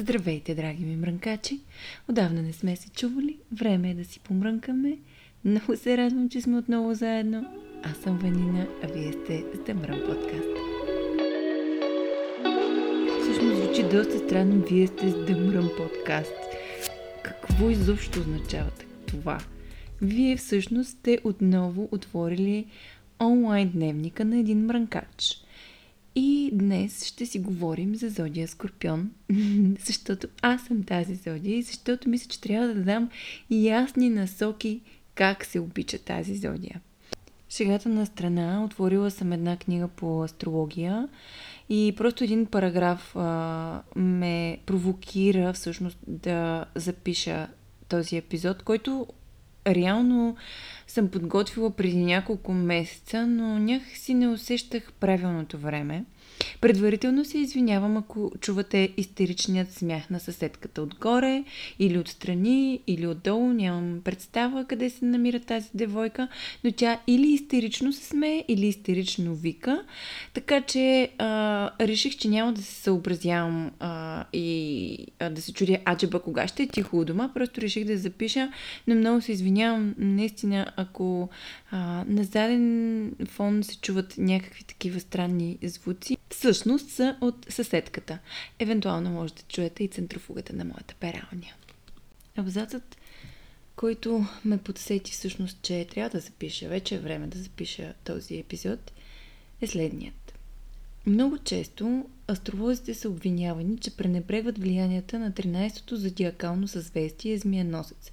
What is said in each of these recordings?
Здравейте, драги ми мрънкачи! Отдавна не сме се чували, време е да си помрънкаме. Много се радвам, че сме отново заедно. Аз съм Ванина, а вие сте с Дъмрън подкаст. Всъщност звучи доста странно, вие сте с Дъмрън подкаст. Какво изобщо означава това? Вие всъщност сте отново отворили онлайн дневника на един мрънкач – и днес ще си говорим за зодия Скорпион, защото аз съм тази зодия и защото мисля, че трябва да дам ясни насоки как се обича тази зодия. Шегата на страна, отворила съм една книга по астрология и просто един параграф а, ме провокира всъщност да запиша този епизод, който реално съм подготвила преди няколко месеца, но някакси не усещах правилното време. Предварително се извинявам, ако чувате истеричният смях на съседката отгоре, или отстрани, или отдолу. Нямам представа къде се намира тази девойка, но тя или истерично се смее, или истерично вика. Така че а, реших, че няма да се съобразявам а, и а, да се чудя аджеба кога ще е тихо у дома. Просто реших да запиша, но много се извинявам. Наистина, ако а, на заден фон се чуват някакви такива странни звуци, всъщност са от съседката. Евентуално може да чуете и центрофугата на моята пералня. Абзацът, който ме подсети всъщност, че трябва да запиша, вече е време да запиша този епизод, е следният. Много често астролозите са обвинявани, че пренебрегват влиянията на 13-то зодиакално съзвестие Змиеносец,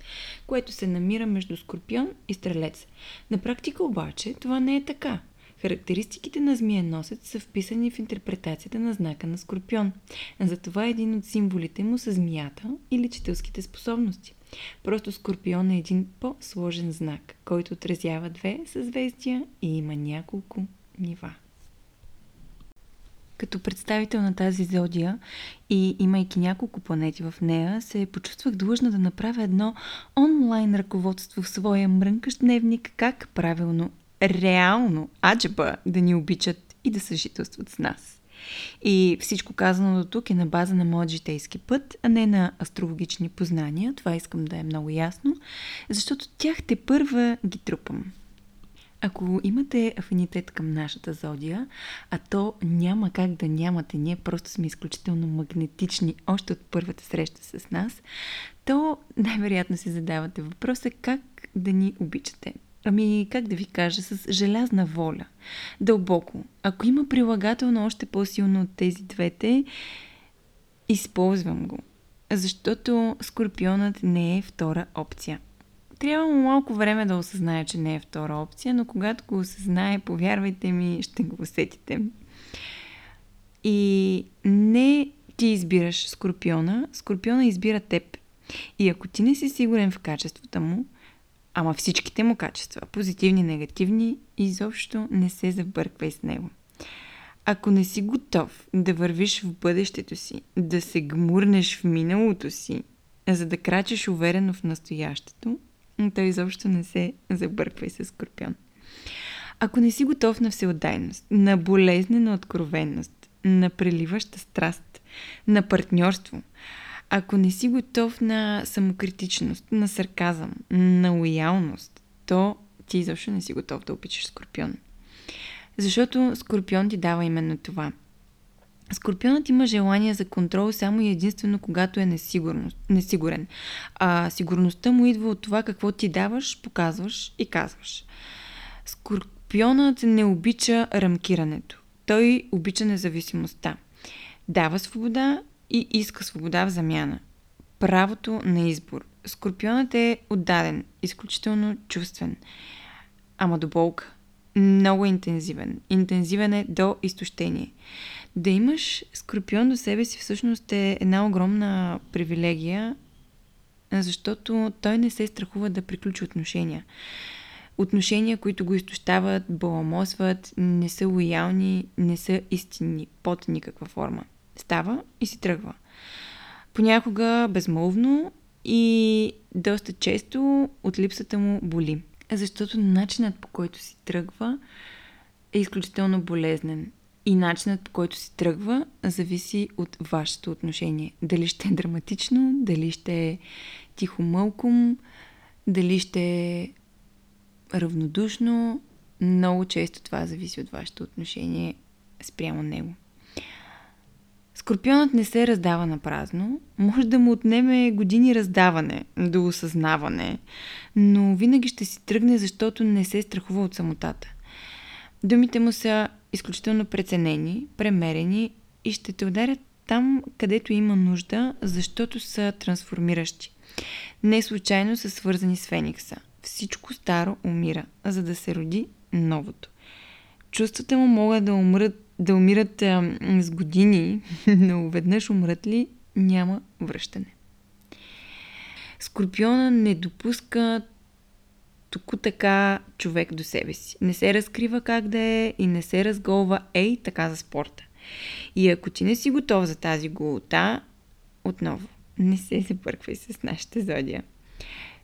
което се намира между Скорпион и Стрелец. На практика обаче това не е така. Характеристиките на змиеносец са вписани в интерпретацията на знака на Скорпион. Затова един от символите му са змията и лечителските способности. Просто Скорпион е един по-сложен знак, който отразява две съзвездия и има няколко нива. Като представител на тази зодия и имайки няколко планети в нея, се почувствах длъжна да направя едно онлайн ръководство в своя мрънкащ дневник как правилно реално аджеба да ни обичат и да съжителстват с нас. И всичко казано до тук е на база на моят житейски път, а не на астрологични познания. Това искам да е много ясно, защото тях те първа ги трупам. Ако имате афинитет към нашата зодия, а то няма как да нямате, ние просто сме изключително магнетични още от първата среща с нас, то най-вероятно си задавате въпроса как да ни обичате. Ами, как да ви кажа, с желязна воля. Дълбоко. Ако има прилагателно още по-силно от тези двете, използвам го. Защото скорпионът не е втора опция. Трябва му малко време да осъзнае, че не е втора опция, но когато го осъзнае, повярвайте ми, ще го усетите. И не ти избираш скорпиона, скорпиона избира теб. И ако ти не си сигурен в качествата му, Ама всичките му качества, позитивни, негативни, изобщо не се забърквай с него. Ако не си готов да вървиш в бъдещето си, да се гмурнеш в миналото си, за да крачеш уверено в настоящето, то изобщо не се забърквай с скорпион. Ако не си готов на всеотдайност, на болезнена откровенност, на преливаща страст, на партньорство, ако не си готов на самокритичност, на сарказъм, на лоялност, то ти изобщо не си готов да обичаш Скорпион. Защото Скорпион ти дава именно това. Скорпионът има желание за контрол само и единствено, когато е несигурен. А сигурността му идва от това какво ти даваш, показваш и казваш. Скорпионът не обича рамкирането. Той обича независимостта. Дава свобода и иска свобода в замяна. Правото на избор. Скорпионът е отдаден, изключително чувствен. Ама до болка. Много интензивен. Интензивен е до изтощение. Да имаш скорпион до себе си всъщност е една огромна привилегия, защото той не се страхува да приключи отношения. Отношения, които го изтощават, баламосват, не са лоялни, не са истинни под никаква форма. Става и си тръгва. Понякога безмолвно и доста често от липсата му боли. Защото начинът по който си тръгва е изключително болезнен. и начинът по който си тръгва зависи от вашето отношение. Дали ще е драматично, дали ще е тихо мълком, дали ще е равнодушно. Много често това зависи от вашето отношение спрямо него. Скорпионът не се раздава на празно. Може да му отнеме години раздаване до осъзнаване, но винаги ще си тръгне, защото не се страхува от самотата. Думите му са изключително преценени, премерени и ще те ударят там, където има нужда, защото са трансформиращи. Не случайно са свързани с Феникса. Всичко старо умира, за да се роди новото. Чувствата му могат да умрат да умират а, с години, но веднъж умрат ли, няма връщане. Скорпиона не допуска тук така човек до себе си. Не се разкрива как да е и не се разголва ей така за спорта. И ако ти не си готов за тази голота, отново, не се забърквай с нашата зодия.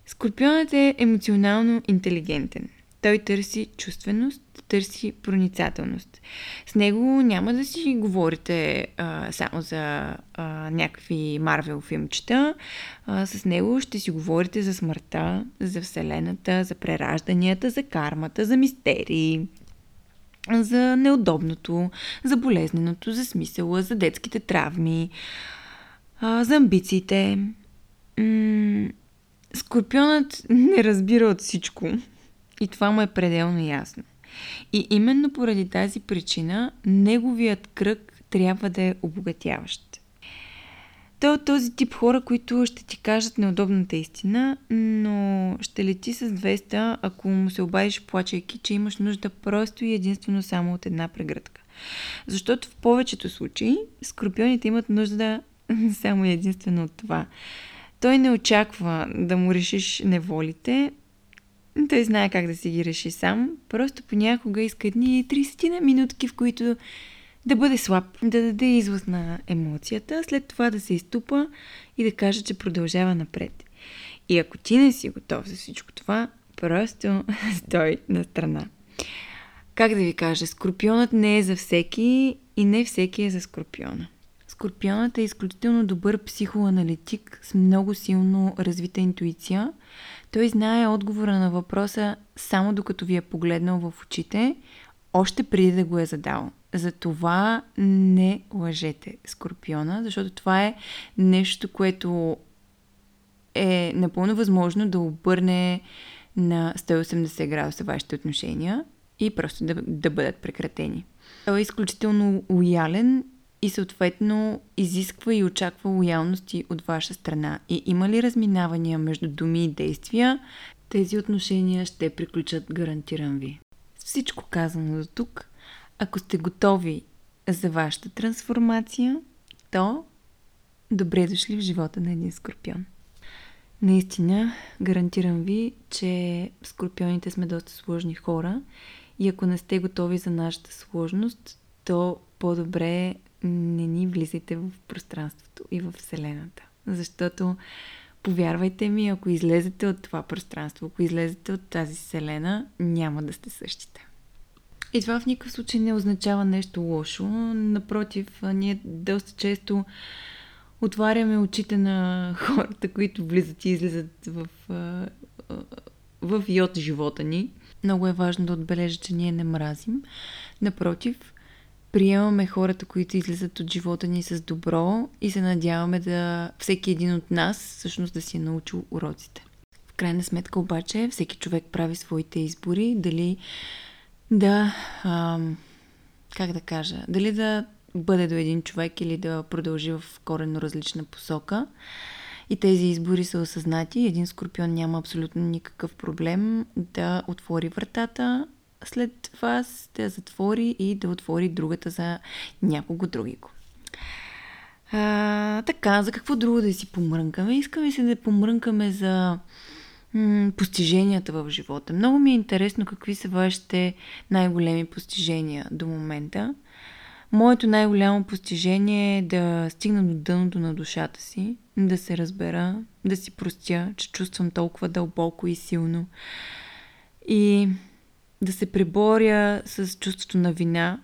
Скорпионът е емоционално интелигентен – той търси чувственост, търси проницателност. С него няма да си говорите а, само за а, някакви Марвел филмчета. А, с него ще си говорите за смъртта, за Вселената, за преражданията, за кармата, за мистерии, за неудобното, за болезненото, за смисъла, за детските травми, а, за амбициите. М- Скорпионът не разбира от всичко. И това му е пределно ясно. И именно поради тази причина неговият кръг трябва да е обогатяващ. Той е този тип хора, които ще ти кажат неудобната истина, но ще лети с 200, ако му се обадиш плачейки, че имаш нужда просто и единствено само от една прегръдка. Защото в повечето случаи скорпионите имат нужда само и единствено от това. Той не очаква да му решиш неволите, той знае как да си ги реши сам. Просто понякога иска едни 30 на минутки, в които да бъде слаб, да даде излъз на емоцията, след това да се изтупа и да каже, че продължава напред. И ако ти не си готов за всичко това, просто стой на страна. Как да ви кажа, скорпионът не е за всеки и не всеки е за скорпиона. Скорпионът е изключително добър психоаналитик с много силно развита интуиция. Той знае отговора на въпроса само докато ви е погледнал в очите, още преди да го е задал. Затова не лъжете Скорпиона, защото това е нещо, което е напълно възможно да обърне на 180 градуса вашите отношения и просто да, да бъдат прекратени. Той е изключително лоялен и съответно изисква и очаква лоялности от ваша страна. И има ли разминавания между думи и действия, тези отношения ще приключат, гарантирам ви. С всичко казано до тук, ако сте готови за вашата трансформация, то добре дошли в живота на един скорпион. Наистина, гарантирам ви, че скорпионите сме доста сложни хора и ако не сте готови за нашата сложност, то по-добре не ни влизайте в пространството и в Вселената. Защото, повярвайте ми, ако излезете от това пространство, ако излезете от тази Вселена, няма да сте същите. И това в никакъв случай не означава нещо лошо. Напротив, ние доста често отваряме очите на хората, които влизат и излизат в, в йод живота ни. Много е важно да отбележа, че ние не мразим. Напротив, приемаме хората, които излизат от живота ни с добро и се надяваме да всеки един от нас всъщност да си е научил уроците. В крайна сметка обаче всеки човек прави своите избори, дали да, ам, как да кажа, дали да бъде до един човек или да продължи в коренно различна посока. И тези избори са осъзнати. Един скорпион няма абсолютно никакъв проблем да отвори вратата след вас да затвори и да отвори другата за някого другиго. А, така, за какво друго да си помрънкаме? Искаме се да помрънкаме за м- постиженията в живота. Много ми е интересно какви са вашите най-големи постижения до момента. Моето най-голямо постижение е да стигна до дъното на душата си, да се разбера, да си простя, че чувствам толкова дълбоко и силно. И да се преборя с чувството на вина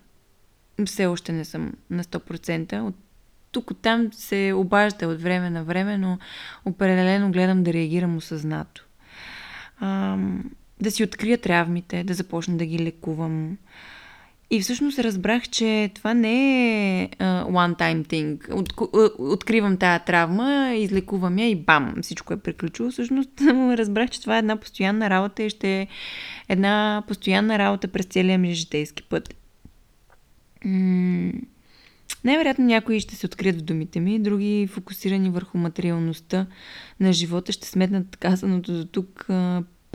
все още не съм на 100%. От тук оттам се обажда от време на време, но определено гледам да реагирам осъзнато. А, да си открия травмите, да започна да ги лекувам. И всъщност разбрах, че това не е uh, one-time thing. От, откривам тая травма, излекувам я и бам, всичко е приключило. Всъщност разбрах, че това е една постоянна работа и ще е една постоянна работа през целия ми житейски път. М- най-вероятно някои ще се открият в думите ми, други фокусирани върху материалността на живота ще сметнат казаното до тук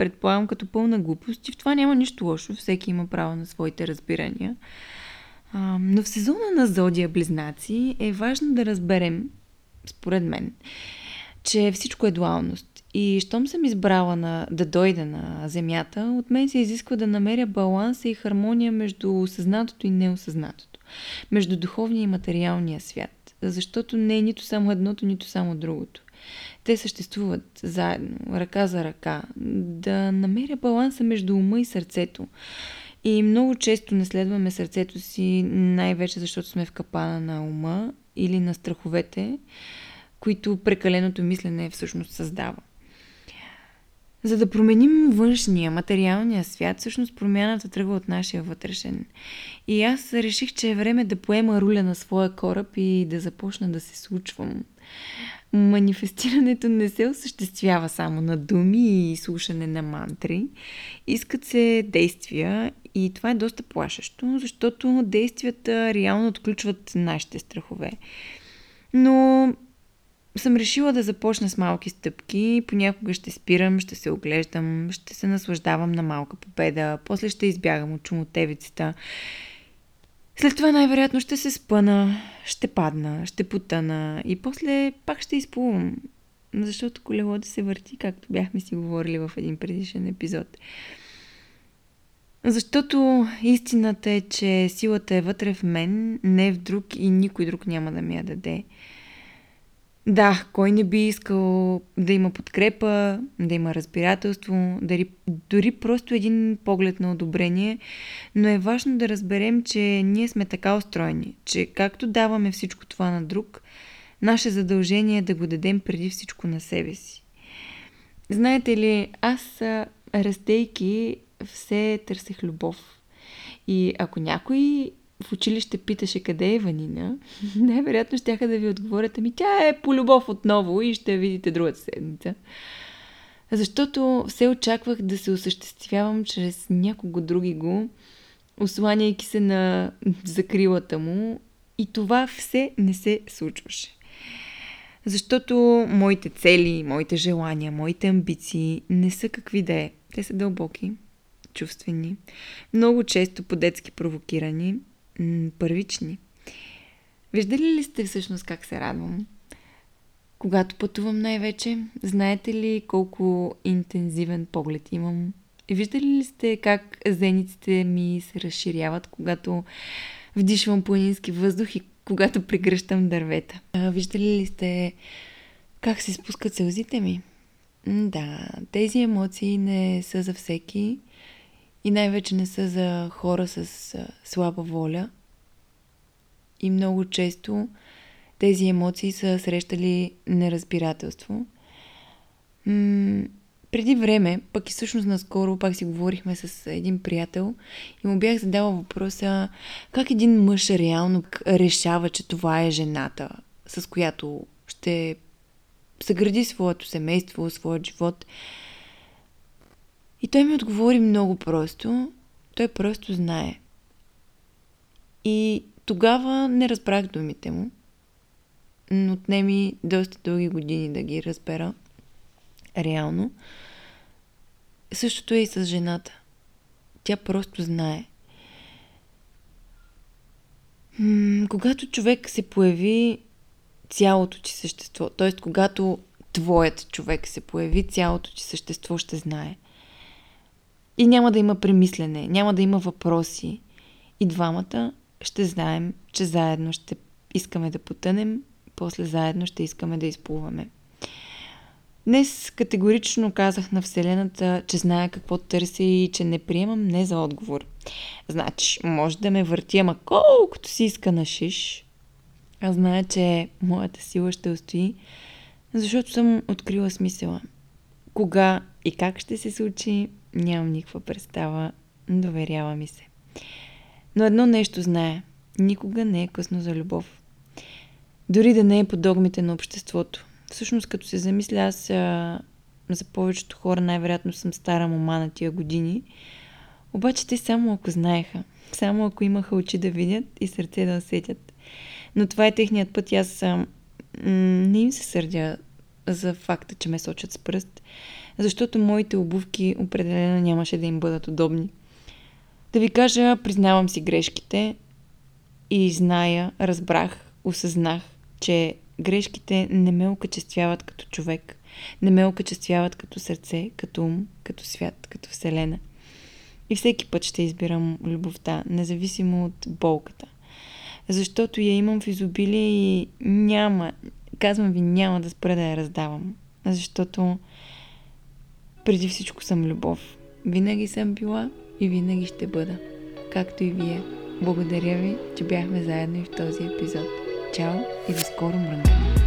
предполагам като пълна глупост и в това няма нищо лошо, всеки има право на своите разбирания. А, но в сезона на Зодия Близнаци е важно да разберем, според мен, че всичко е дуалност. И щом съм избрала на, да дойда на Земята, от мен се изисква да намеря баланса и хармония между осъзнатото и неосъзнатото, между духовния и материалния свят, защото не е нито само едното, нито само другото. Те съществуват заедно, ръка за ръка, да намеря баланса между ума и сърцето. И много често не следваме сърцето си, най-вече защото сме в капана на ума или на страховете, които прекаленото мислене всъщност създава. За да променим външния, материалния свят, всъщност промяната тръгва от нашия вътрешен. И аз реших, че е време да поема руля на своя кораб и да започна да се случвам манифестирането не се осъществява само на думи и слушане на мантри. Искат се действия и това е доста плашещо, защото действията реално отключват нашите страхове. Но съм решила да започна с малки стъпки. Понякога ще спирам, ще се оглеждам, ще се наслаждавам на малка победа, после ще избягам от чумотевицата след това най-вероятно ще се спъна, ще падна, ще потъна и после пак ще изплувам. Защото колелото се върти, както бяхме си говорили в един предишен епизод. Защото истината е, че силата е вътре в мен, не в друг и никой друг няма да ми я даде. Да, кой не би искал да има подкрепа, да има разбирателство, дори, дори просто един поглед на одобрение, но е важно да разберем, че ние сме така устроени, че както даваме всичко това на друг, наше задължение е да го дадем преди всичко на себе си. Знаете ли, аз растейки все търсех любов. И ако някой в училище питаше къде е Ванина, най-вероятно ще да ви отговорят, ами тя е по любов отново и ще я видите другата седмица. Защото все очаквах да се осъществявам чрез някого други го, осланяйки се на закрилата му и това все не се случваше. Защото моите цели, моите желания, моите амбиции не са какви да е. Те са дълбоки, чувствени, много често по-детски провокирани м- първични. Виждали ли сте всъщност как се радвам? Когато пътувам най-вече, знаете ли колко интензивен поглед имам? И виждали ли сте как зениците ми се разширяват, когато вдишвам планински въздух и когато прегръщам дървета? Виждали ли сте как се спускат сълзите ми? Да, тези емоции не са за всеки и най-вече не са за хора с слаба воля. И много често тези емоции са срещали неразбирателство. М- преди време, пък и всъщност наскоро, пак си говорихме с един приятел и му бях задала въпроса как един мъж реално решава, че това е жената, с която ще съгради своето семейство, своят живот. И той ми отговори много просто. Той просто знае. И тогава не разбрах думите му. Но отне ми доста дълги години да ги разбера. Реално. Същото е и с жената. Тя просто знае. Когато човек се появи цялото ти същество, т.е. когато твоят човек се появи, цялото ти същество ще знае. И няма да има премислене, няма да има въпроси. И двамата ще знаем, че заедно ще искаме да потънем, после заедно ще искаме да изплуваме. Днес категорично казах на Вселената, че зная какво търся и че не приемам не за отговор, Значи, може да ме върти, ама колкото си иска на шиш. Аз зная, че моята сила ще устои, защото съм открила смисъла. Кога и как ще се случи, нямам никаква представа. Доверява ми се. Но едно нещо знае. Никога не е късно за любов. Дори да не е по догмите на обществото. Всъщност, като се замисля, аз а, за повечето хора най-вероятно съм стара мома на тия години. Обаче те само ако знаеха. Само ако имаха очи да видят и сърце да усетят. Но това е техният път и аз а, не им се сърдя за факта, че ме сочат с пръст, защото моите обувки определено нямаше да им бъдат удобни. Да ви кажа, признавам си грешките и зная, разбрах, осъзнах, че грешките не ме окачествяват като човек, не ме окачествяват като сърце, като ум, като свят, като вселена. И всеки път ще избирам любовта, независимо от болката. Защото я имам в изобилие и няма, казвам ви, няма да спра да я раздавам. Защото преди всичко съм любов. Винаги съм била и винаги ще бъда. Както и вие. Благодаря ви, че бяхме заедно и в този епизод. Чао и до скоро мрънкане!